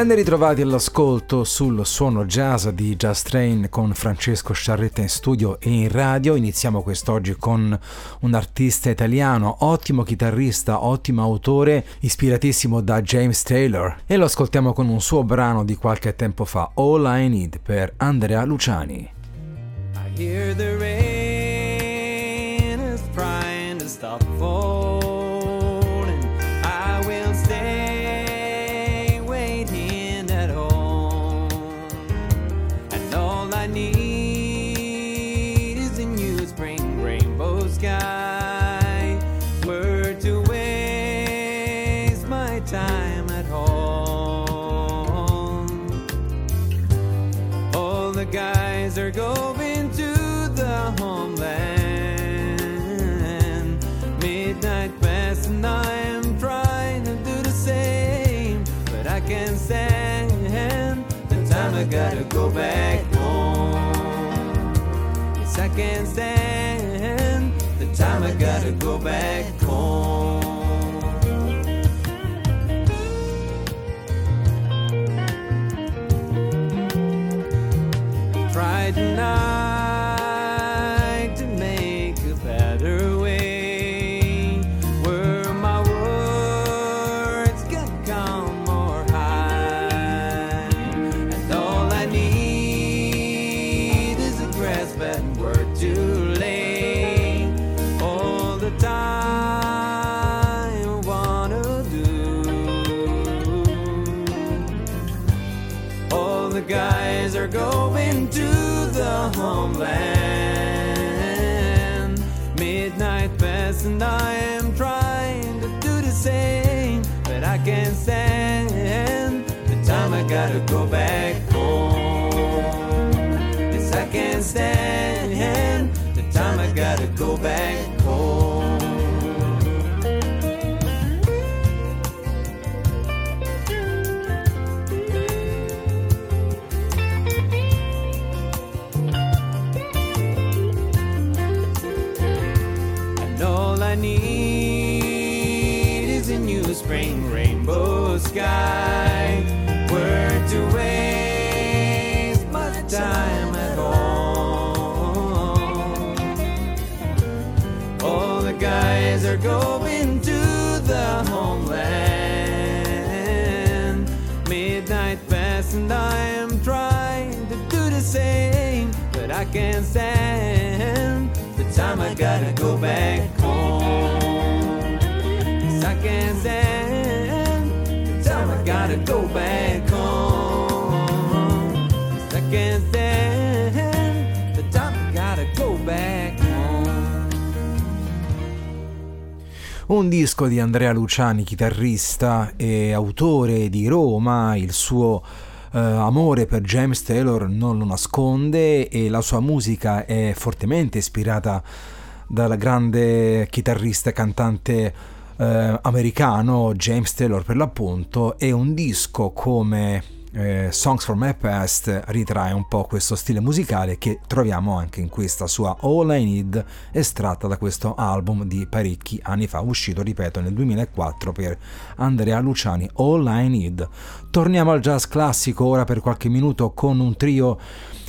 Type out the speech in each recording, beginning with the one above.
Ben ritrovati all'ascolto sul suono jazz di Jazz Train con Francesco Sciarretta in studio e in radio. Iniziamo quest'oggi con un artista italiano, ottimo chitarrista, ottimo autore, ispiratissimo da James Taylor e lo ascoltiamo con un suo brano di qualche tempo fa, All I Need per Andrea Luciani. I go back home. Yes, I can't stand the time I gotta go back go back going to the homeland. Midnight fast, and I am trying to do the same, but I can't stand the time I gotta go back home. Yes, I can't stand the time I gotta go back Un disco di Andrea Luciani, chitarrista e autore di Roma, il suo Uh, amore per James Taylor non lo nasconde e la sua musica è fortemente ispirata dal grande chitarrista e cantante eh, americano, James Taylor per l'appunto, e un disco come eh, Songs from My Past ritrae un po' questo stile musicale che troviamo anche in questa sua All I Need estratta da questo album di parecchi anni fa, uscito ripeto nel 2004 per Andrea Luciani, All I Need. Torniamo al jazz classico ora per qualche minuto con un trio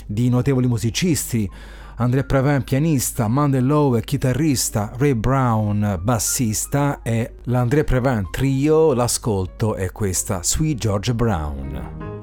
di notevoli musicisti Andrea Previn pianista, Mandel Lowe chitarrista, Ray Brown bassista e l'Andrea Previn trio, l'ascolto è questa Sweet George Brown.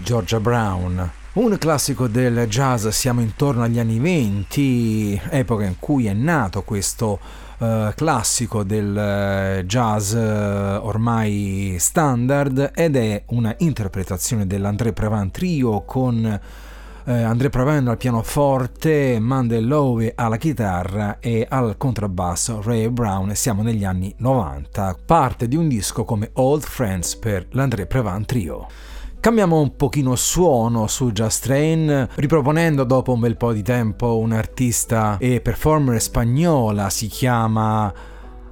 Sweet Georgia Brown. Un classico del jazz, siamo intorno agli anni 20, epoca in cui è nato questo uh, classico del uh, jazz uh, ormai standard ed è una interpretazione dell'André Previn Trio con André Previn al pianoforte, Mandel Lowe alla chitarra e al contrabbasso Ray Brown siamo negli anni 90, parte di un disco come Old Friends per l'André Previn Trio. Cambiamo un pochino suono su Just Train, riproponendo dopo un bel po' di tempo un'artista e performer spagnola, si chiama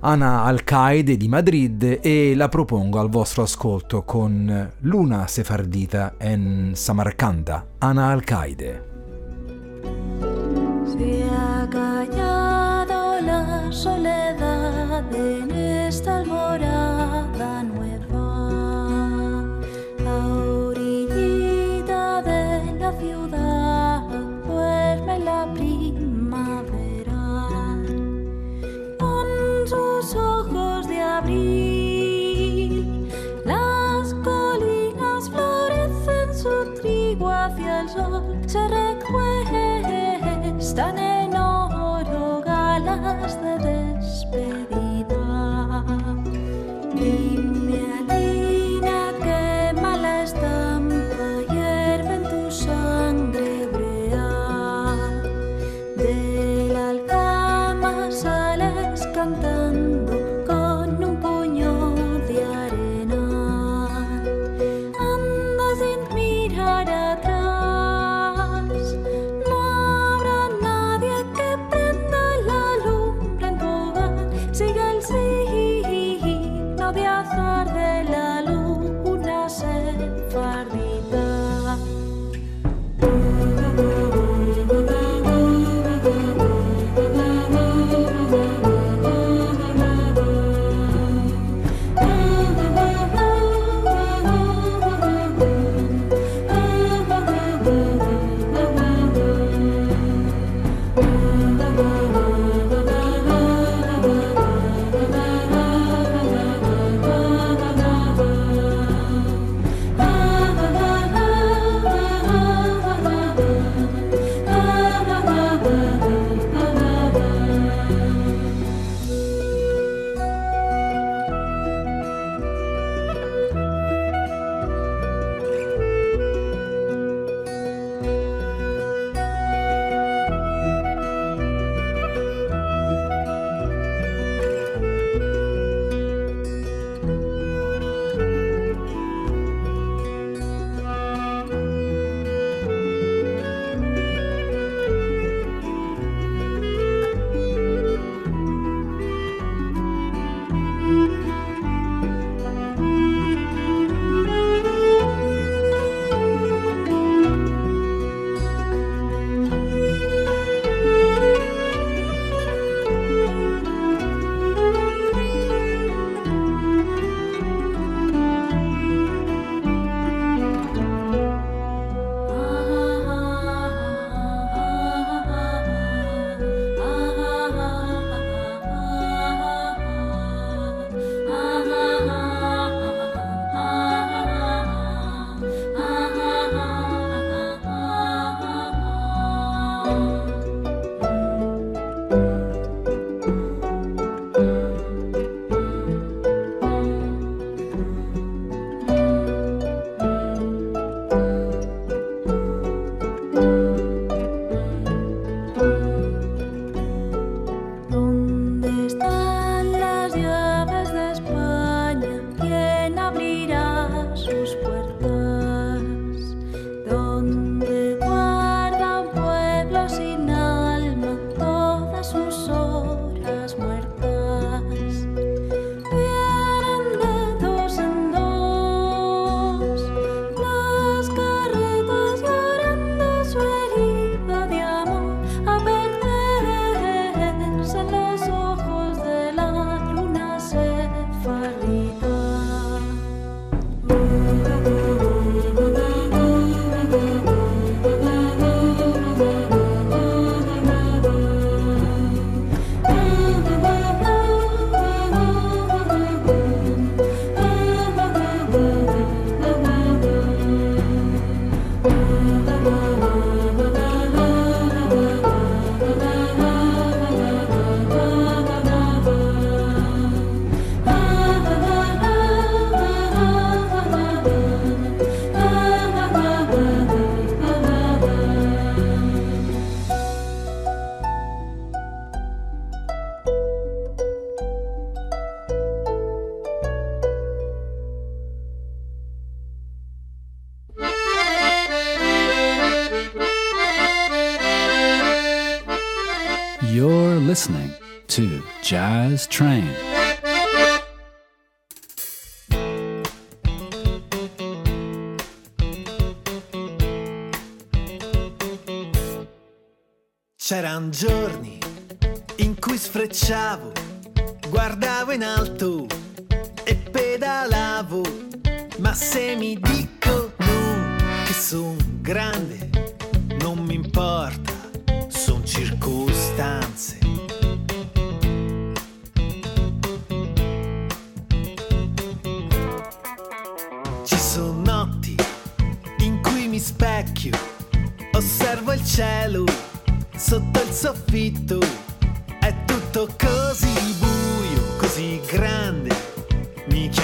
Ana Alcaide di Madrid e la propongo al vostro ascolto con Luna Sefardita en Samarcanda, Ana Alcaide. Se ha callado la soledad en Cara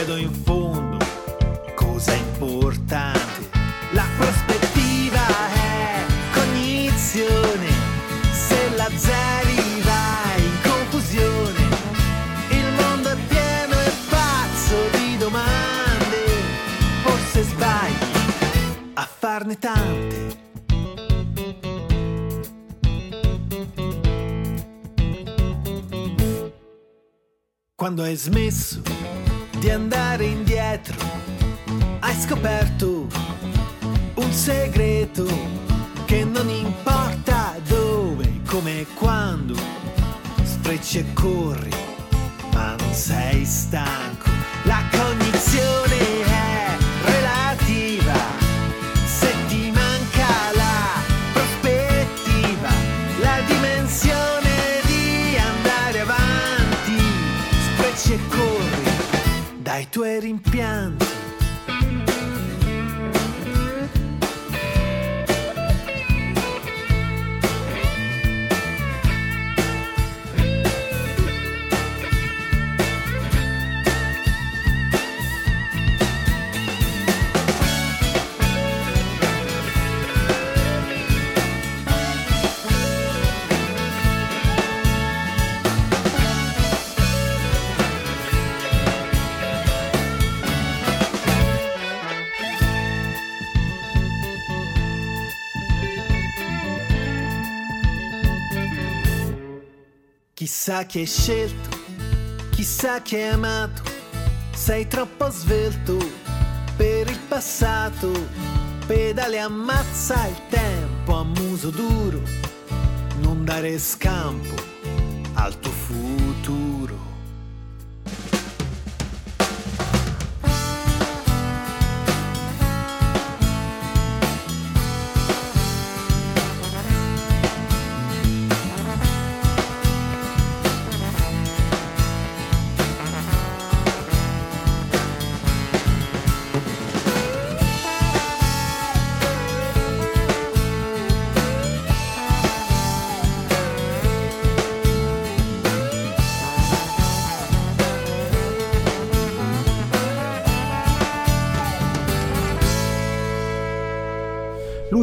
chiedo in fondo cosa è importante. La prospettiva è cognizione, se la zeri vai in confusione. Il mondo è pieno e pazzo di domande, forse sbagli a farne tante. Quando hai smesso di andare indietro, hai scoperto un segreto che non importa dove, come e quando, sfrecci e corri, ma non sei stanco. Tuoi rimpianti. Chissà chi hai scelto, chissà chi hai amato, sei troppo svelto per il passato, pedale ammazza il tempo a muso duro, non dare scampo al tuo futuro.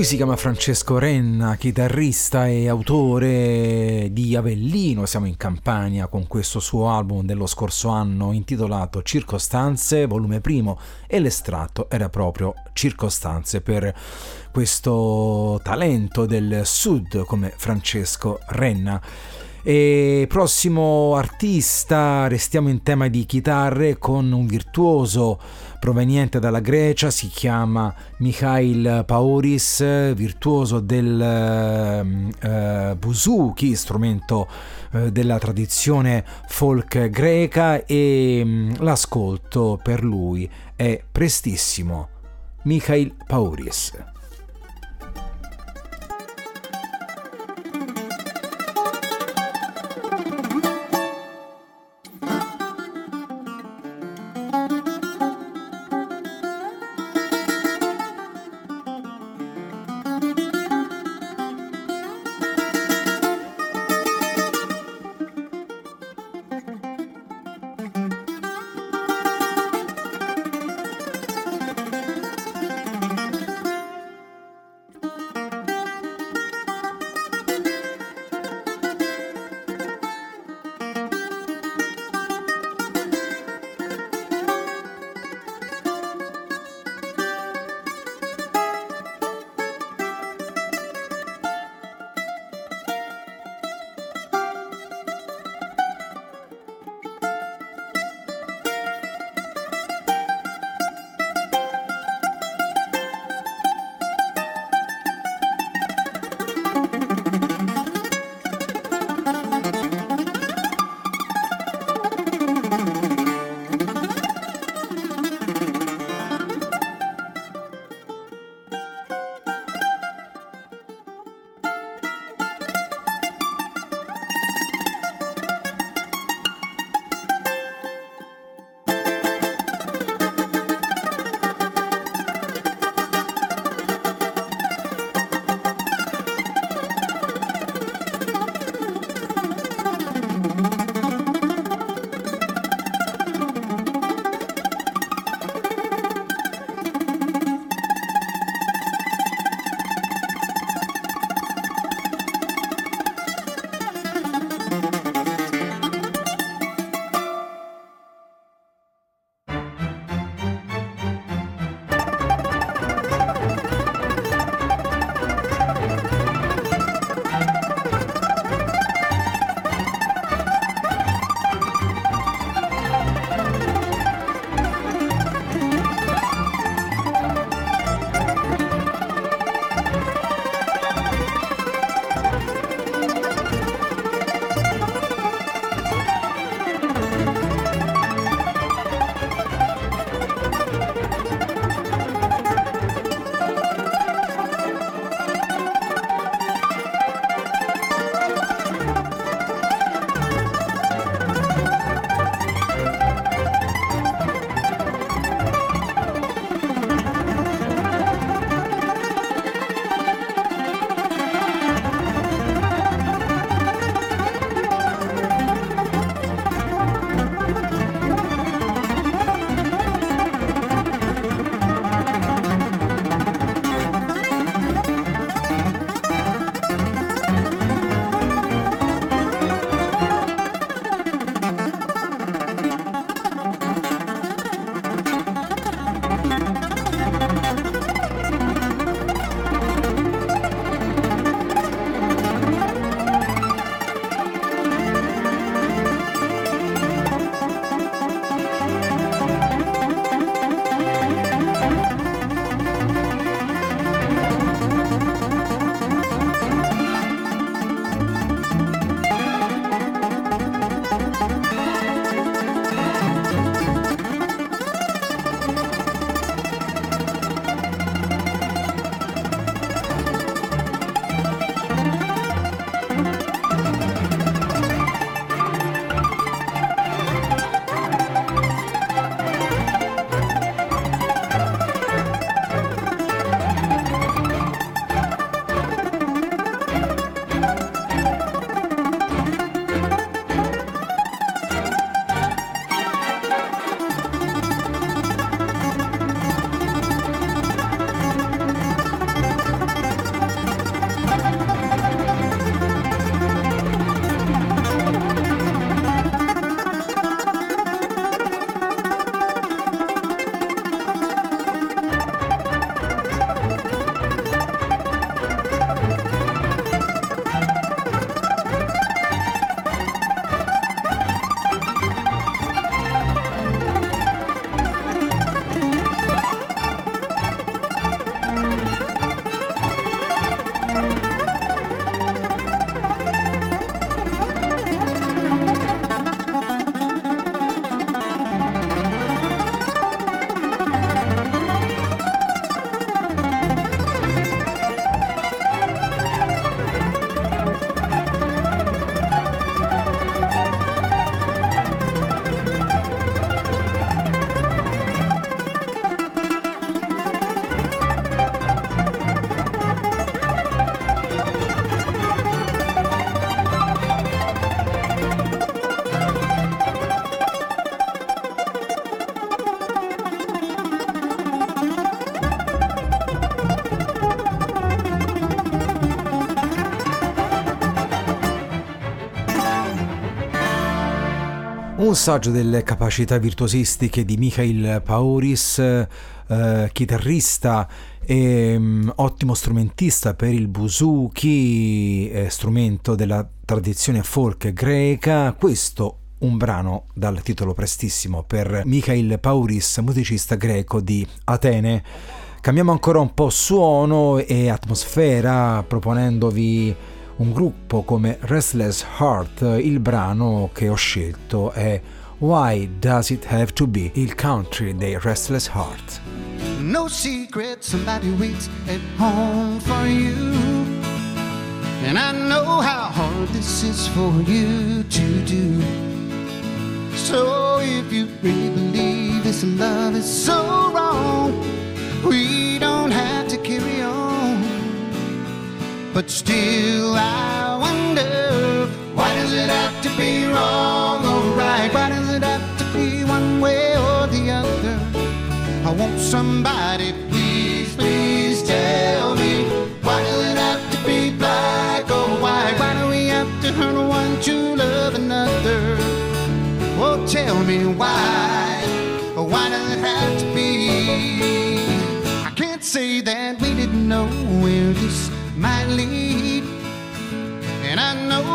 Lui si chiama Francesco Renna, chitarrista e autore di Avellino, siamo in Campania con questo suo album dello scorso anno intitolato Circostanze, volume primo, e l'estratto era proprio Circostanze per questo talento del sud come Francesco Renna. E prossimo artista, restiamo in tema di chitarre con un virtuoso proveniente dalla Grecia, si chiama Mikhail Pauris, virtuoso del eh, buzuki, strumento eh, della tradizione folk greca e mh, l'ascolto per lui è prestissimo. Mikhail Pauris. Un saggio delle capacità virtuosistiche di Mikhail Pauris, eh, chitarrista e um, ottimo strumentista per il buzuki, eh, strumento della tradizione folk greca. Questo un brano dal titolo prestissimo per Mikhail Pauris, musicista greco di Atene. Cambiamo ancora un po' suono e atmosfera proponendovi un gruppo come Restless Heart. Il brano che ho scelto è Why Does It Have to Be il country dei Restless Heart. No secret, somebody waits at home for you. And I know how hard this is for you to do. So if you really believe this love is so wrong, we don't have to. But still, I wonder why does it have to be wrong or right? Why does it have to be one way or the other? I want somebody, please, please tell me why does it have to be black or white? Why do we have to hurt one to love another? Oh, tell me why. Why does it have to be? I can't say that we didn't know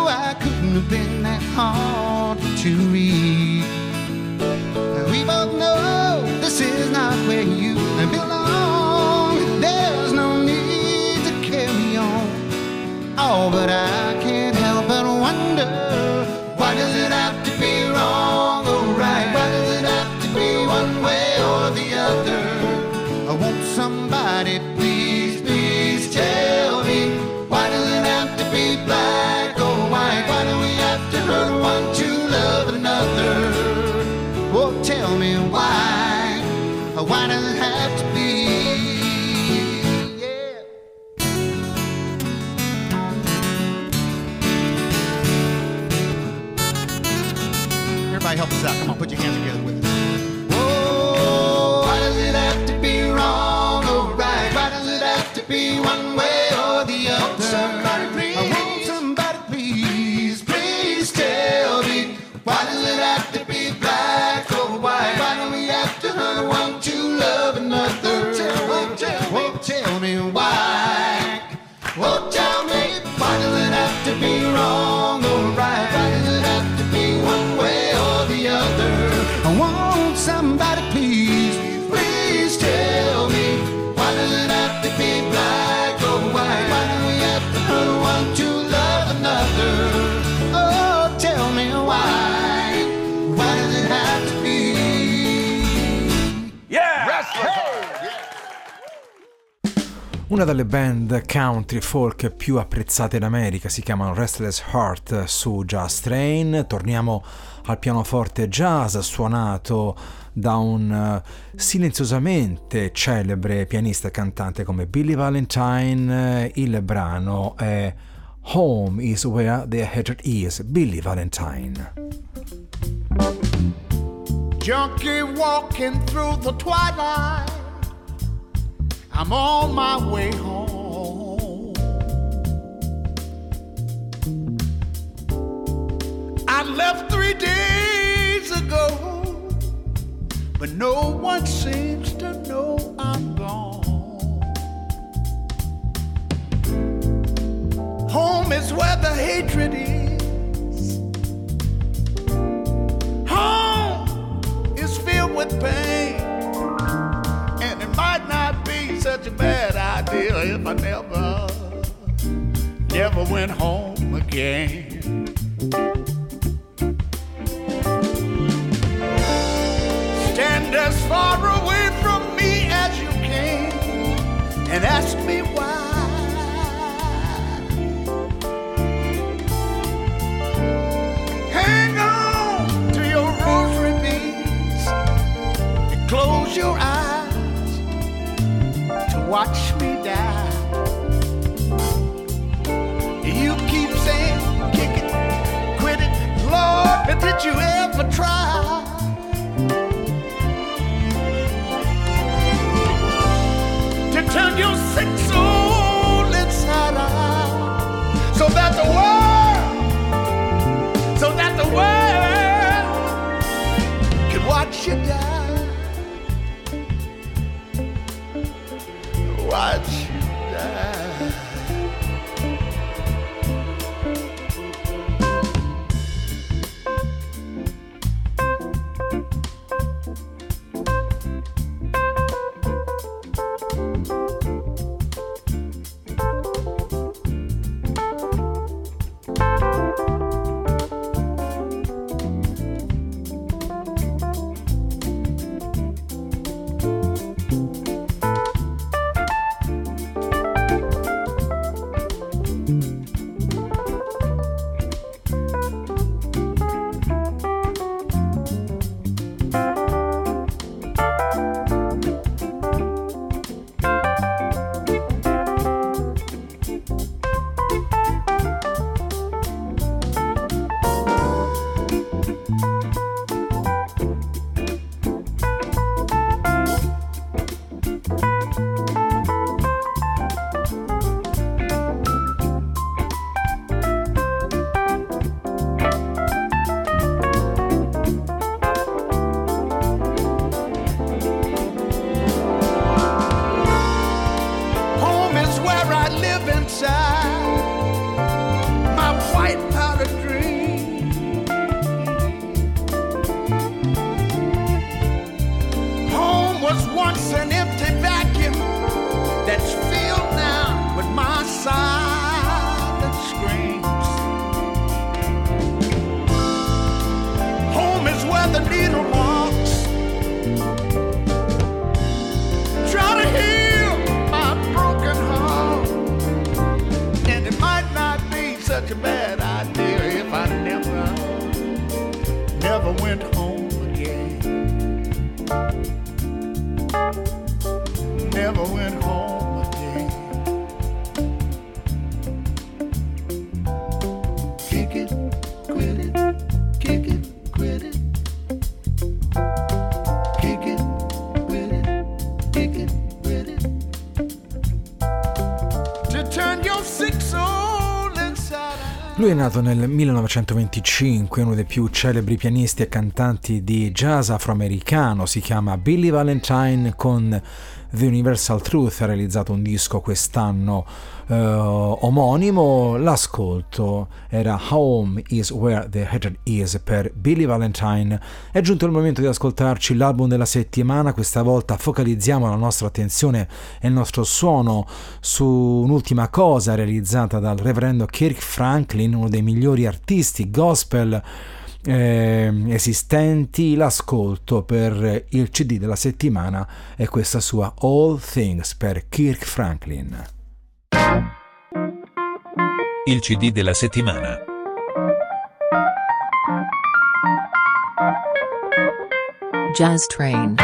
I couldn't have been that hard to read. We both know this is not where you belong. There's no need to carry on. Oh, but I Una delle band country folk più apprezzate in America si chiamano Restless Heart su Jazz Train. Torniamo al pianoforte jazz suonato da un eh, silenziosamente celebre pianista e cantante come Billy Valentine. Il brano è Home is where the heart is, Billy Valentine. Junkie walking through the twilight. I'm on my way home. I left three days ago, but no one seems to know I'm gone. Home is where the hatred is. Home is filled with pain. Such a bad idea if I never, never went home again. Stand as far away from me as you can and ask me watch me die. You keep saying, kick it, quit it, Lord, did you ever try? To turn your sick soul inside out so that the world, Lui è nato nel 1925, uno dei più celebri pianisti e cantanti di jazz afroamericano, si chiama Billy Valentine con The Universal Truth, ha realizzato un disco quest'anno eh, omonimo, l'ascolto era Home is Where the Hatred Is per Billy Valentine. È giunto il momento di ascoltarci l'album della settimana, questa volta focalizziamo la nostra attenzione e il nostro suono su un'ultima cosa realizzata dal reverendo Kirk Franklin, uno dei migliori artisti gospel eh, esistenti, l'ascolto per il CD della settimana è questa sua All Things per Kirk Franklin. Il CD della settimana. Jazz Train.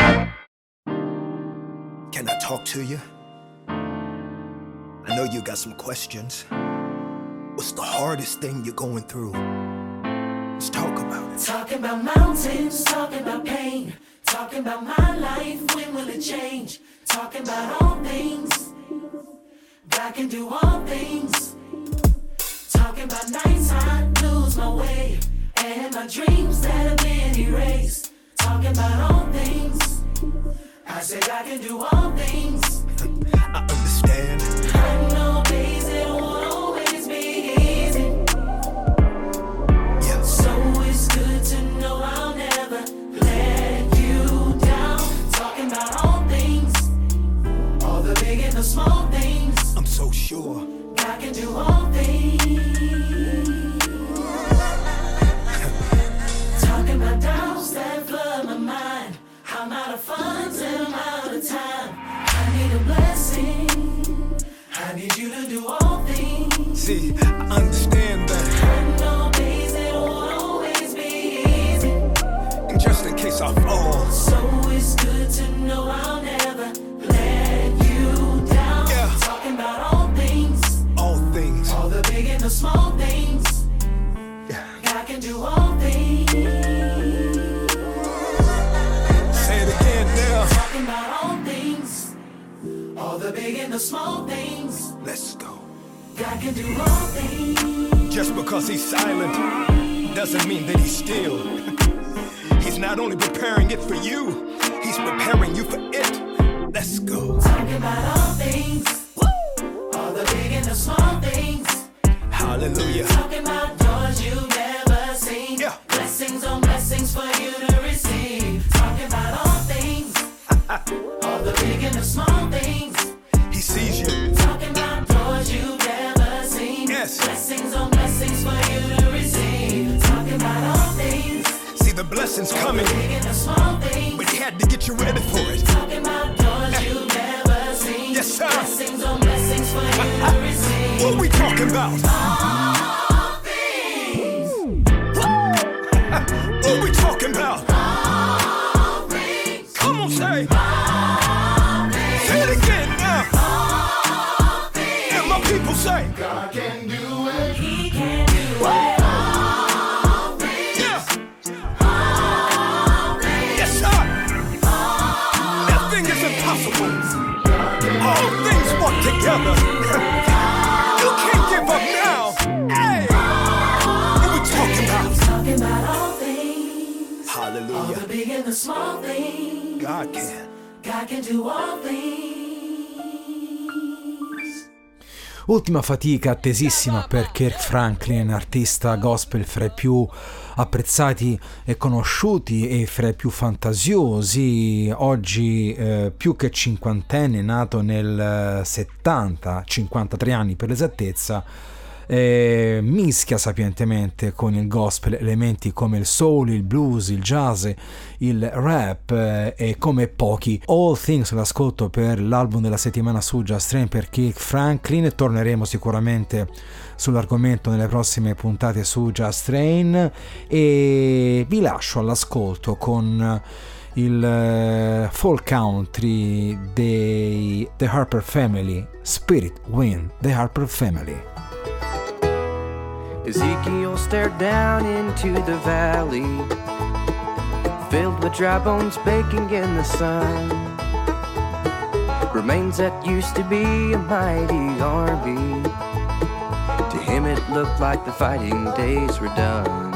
Can I talk to you? I know you got some questions. What's the hardest thing you're going through? Let's talk about it. Talking about mountains, talking about pain, talking about my life, when will it change? Talking about all things, God can do all things. Talking about nights I lose my way, and my dreams that have been erased. Talking about all things, I said I can do all things. I understand. I the big and the small things. I'm so sure. God can do all things. big the small things. Let's go. God can do all things. Just because he's silent doesn't mean that he's still. he's not only preparing it for you, he's preparing you for it. Let's go. Talking about all things. Woo! All the big and the small things. Hallelujah. Talking about small things. God can. God can do all things. Ultima fatica attesissima per Kirk Franklin, artista gospel fra i più apprezzati e conosciuti e fra i più fantasiosi, oggi eh, più che cinquantenne, nato nel eh, 70, 53 anni per l'esattezza, eh, mischia sapientemente con il gospel elementi come il soul, il blues, il jazz, il rap eh, e come pochi. All Things l'ascolto per l'album della settimana su Just Train per Kirk Franklin, torneremo sicuramente sull'argomento nelle prossime puntate su Just Train e vi lascio all'ascolto con il eh, folk country dei The Harper Family, Spirit Wind, The Harper Family. Ezekiel stared down into the valley, filled with dry bones baking in the sun. Remains that used to be a mighty army. To him, it looked like the fighting days were done.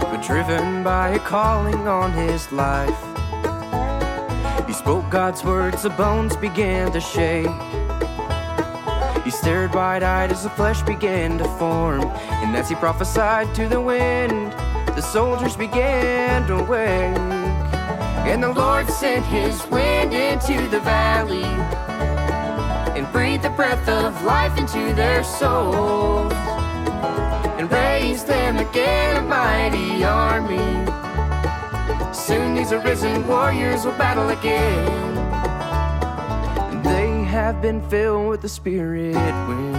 But driven by a calling on his life, he spoke God's words, the bones began to shake. He stared wide eyed as the flesh began to form. And as he prophesied to the wind, the soldiers began to wake. And the Lord sent his wind into the valley and breathed the breath of life into their souls and raised them again a mighty army. Soon these arisen warriors will battle again. Have been filled with the spirit wind.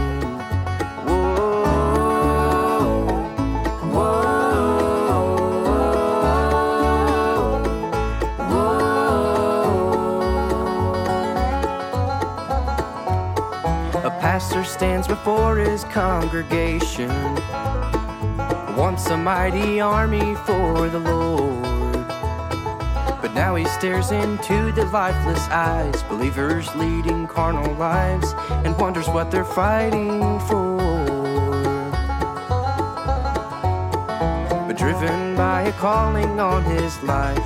Pastor stands before his congregation. Once a mighty army for the Lord. Now he stares into the lifeless eyes, believers leading carnal lives, and wonders what they're fighting for. But driven by a calling on his life,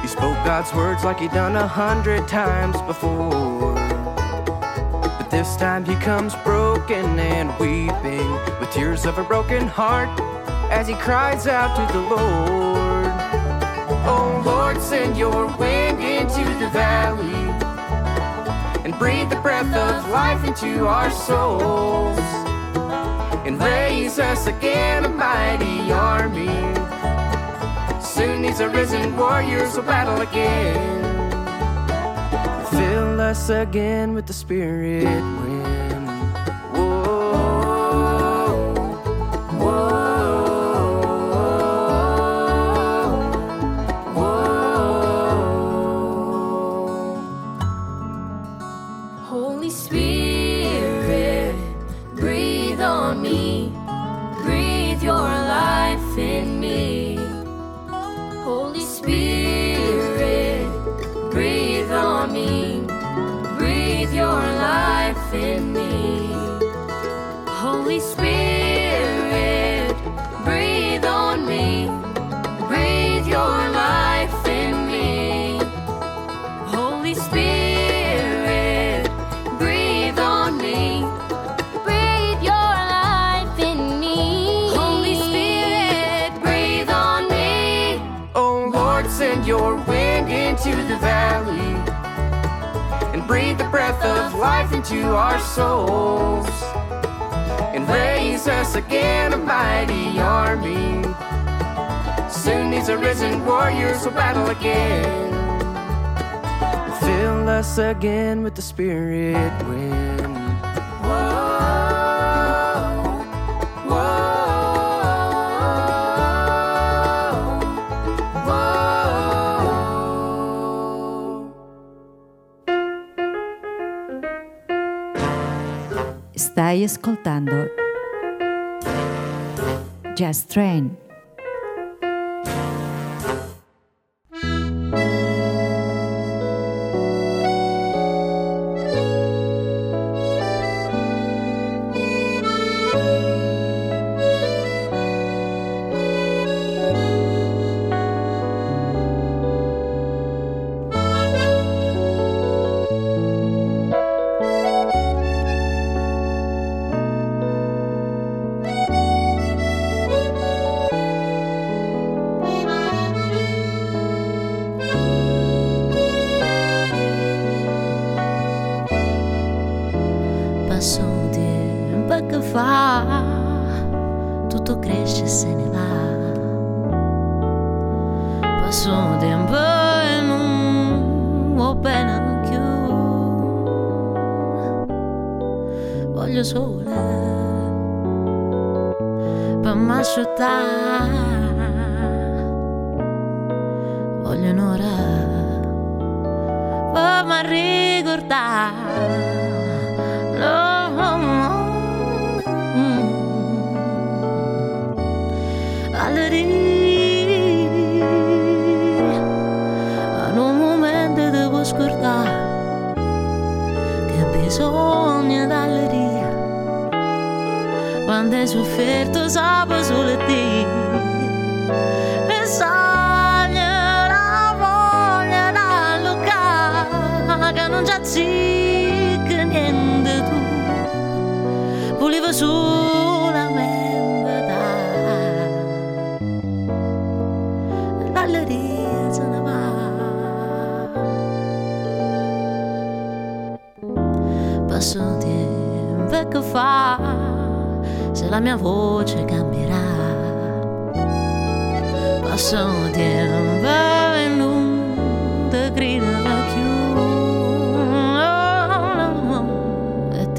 he spoke God's words like he'd done a hundred times before. But this time he comes broken and weeping, with tears of a broken heart, as he cries out to the Lord. Lord, send your wind into the valley and breathe the breath of life into our souls and raise us again a mighty army. Soon these arisen warriors will battle again. Fill us again with the spirit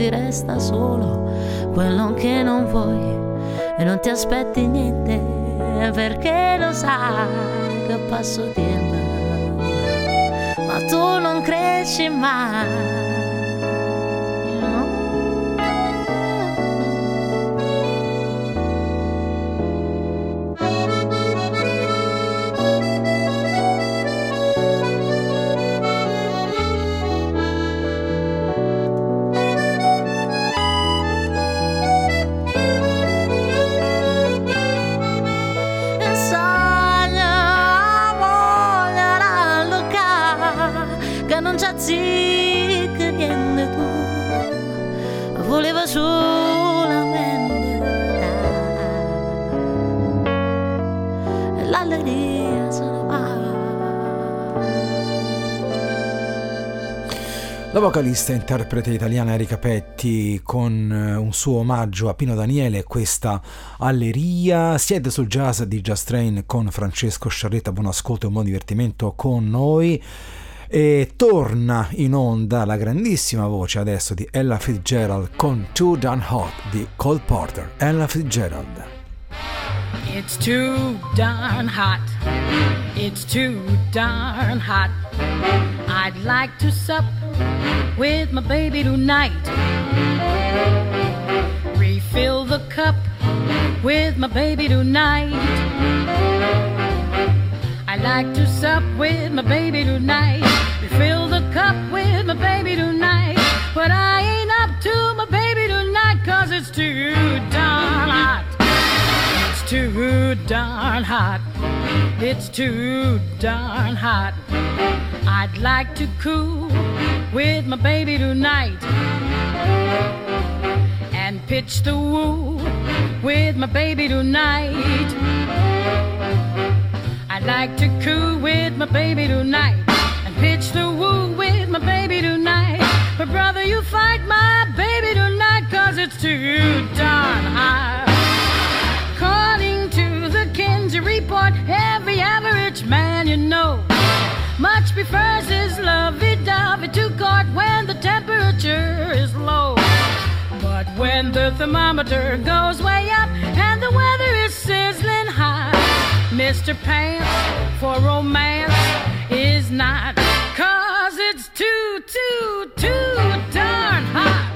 resta solo quello che non vuoi e non ti aspetti niente perché lo sai che passo tempo ma tu non cresci mai vocalista e interprete italiana Erika Petti con eh, un suo omaggio a Pino Daniele, questa alleria. Siete sul jazz di Jazz Train con Francesco Sciarretta, buon ascolto e buon divertimento con noi. E torna in onda la grandissima voce adesso di Ella Fitzgerald con Too Darn Hot di Cole Porter. Ella Fitzgerald. It's too darn hot. It's too darn hot. I'd like to sup with my baby tonight. Refill the cup with my baby tonight. I'd like to sup with my baby tonight. Refill the cup with my baby tonight. But I ain't up to my baby tonight, cause it's too darn hot. It's too darn hot. It's too darn hot. I'd like to coo with my baby tonight and pitch the woo with my baby tonight. I'd like to coo with my baby tonight and pitch the woo with my baby tonight. But brother, you fight my baby tonight cause it's too darn high. According to the Kinsey report, every average man you know much prefers his lovey-dovey to court when the temperature is low. But when the thermometer goes way up and the weather is sizzling high, Mr. Pants for romance is not. Cause it's too, too, too darn hot.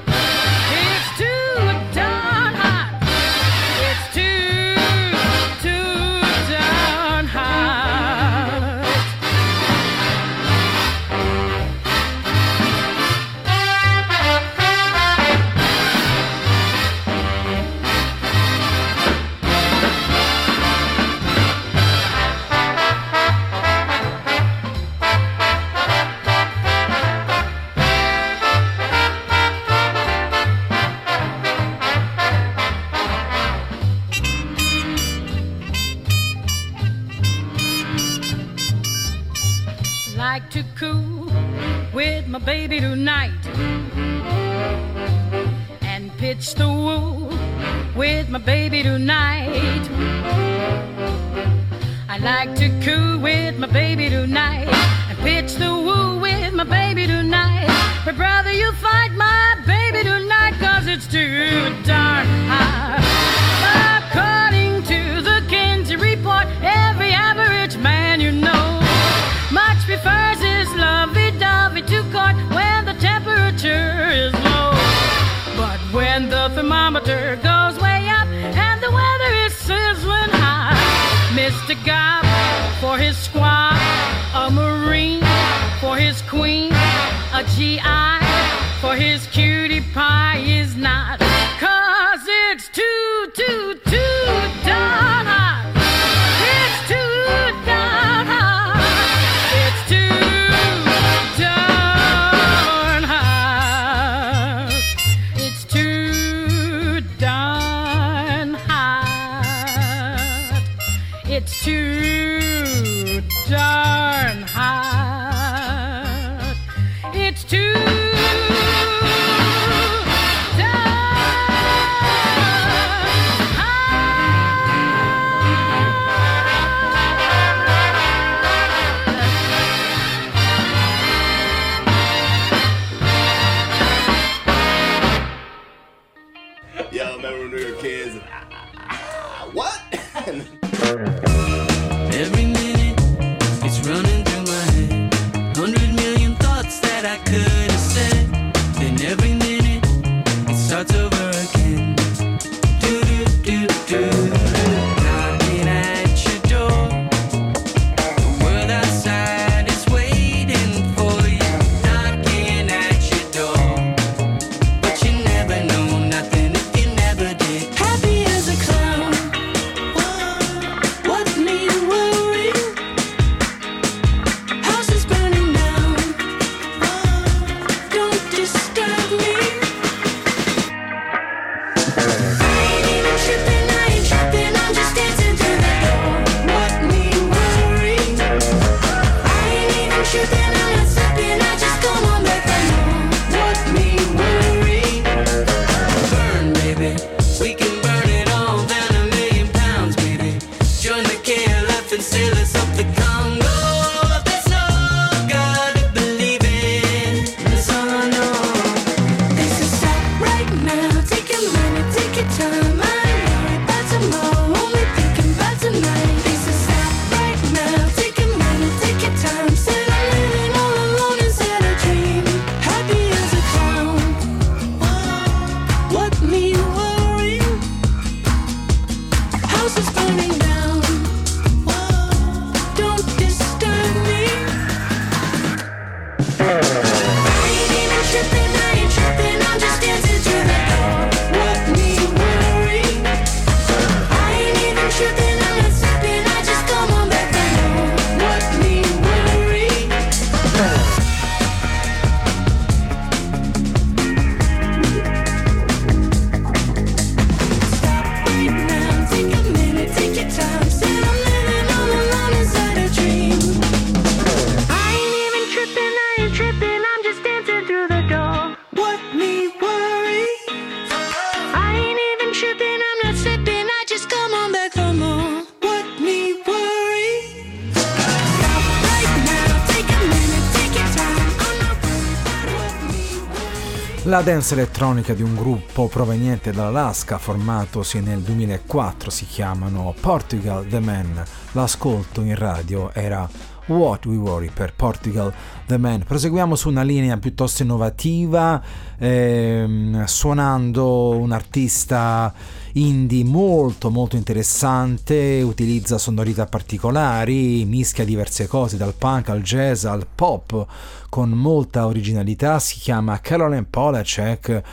Baby tonight and pitch the woo with my baby tonight. I like to coo with my baby tonight and pitch the woo with my baby tonight. But brother, you fight my baby tonight cause it's too darn high. According to the Kinsey report, every average man you know much prefers temperature is low. But when the thermometer goes way up and the weather is sizzling high, Mr. Gob for his squad, a Marine for his queen, a GI for his cutie pie is not. La dance elettronica di un gruppo proveniente dall'Alaska formatosi nel 2004 si chiamano Portugal The Men. L'ascolto in radio era What We Worry per Portugal The Man. Proseguiamo su una linea piuttosto innovativa, ehm, suonando un artista indie molto molto interessante, utilizza sonorità particolari, mischia diverse cose dal punk al jazz al pop con molta originalità, si chiama Caroline Polacek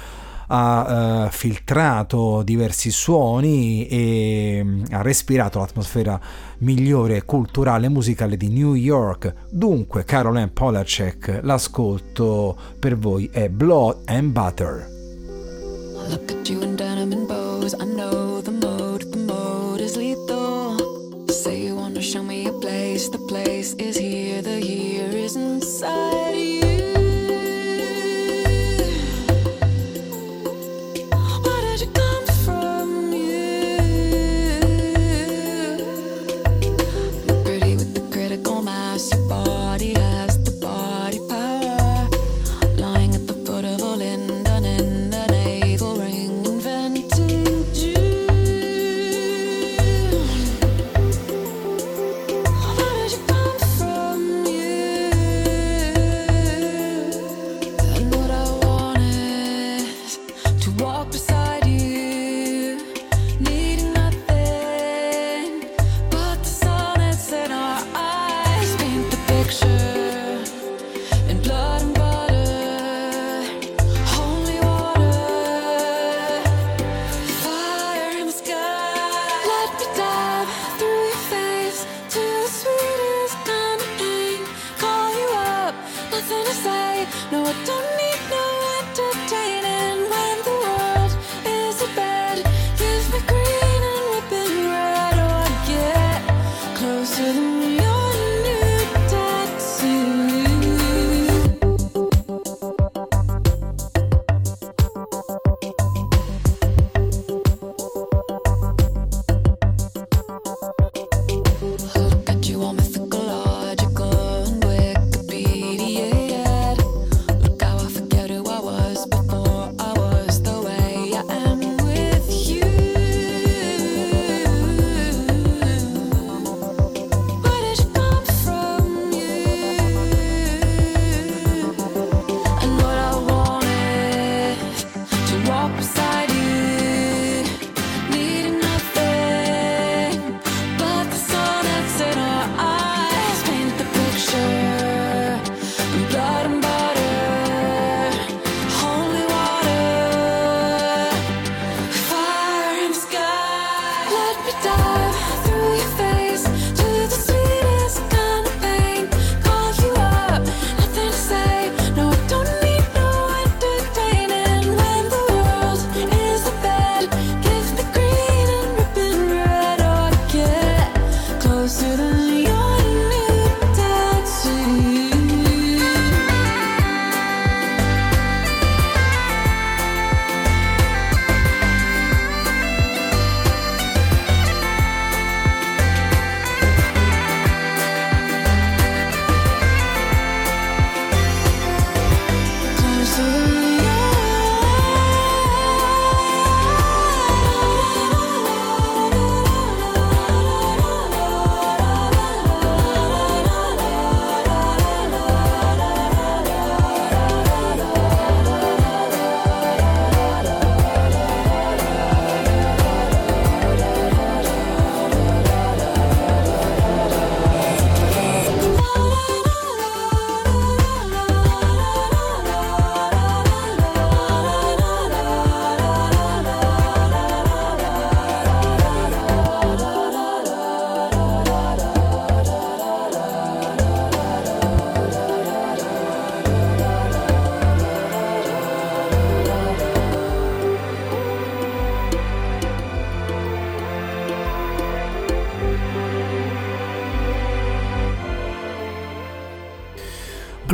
ha eh, filtrato diversi suoni e mm, ha respirato l'atmosfera migliore culturale e musicale di New York. Dunque, Caroline Polacek, l'ascolto per voi è Blood and Butter. Look at you in denim and bows. I know the mode, the mode is lethal. Say you wanna show me a place, the place is here, the here is inside. better than you.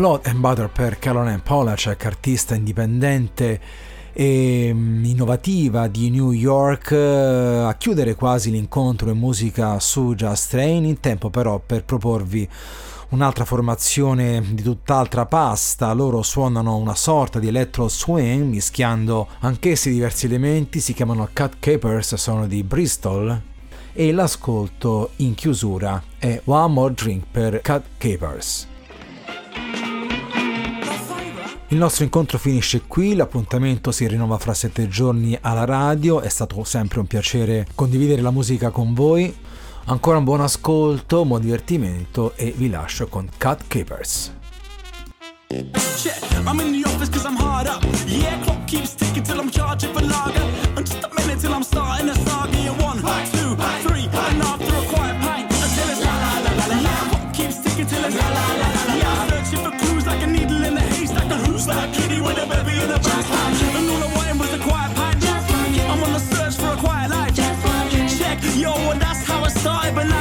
Blood and Butter per Caroline Polacek, artista indipendente e mm, innovativa di New York, eh, a chiudere quasi l'incontro in musica su Jazz Train, in tempo però per proporvi un'altra formazione di tutt'altra pasta, loro suonano una sorta di electro swing mischiando anch'essi diversi elementi, si chiamano Cat Capers, sono di Bristol e l'ascolto in chiusura è One More Drink per Cat Capers. Il nostro incontro finisce qui, l'appuntamento si rinnova fra sette giorni alla radio, è stato sempre un piacere condividere la musica con voi. Ancora un buon ascolto, un buon divertimento e vi lascio con Cut Keepers. Shit, I'm in the started, but now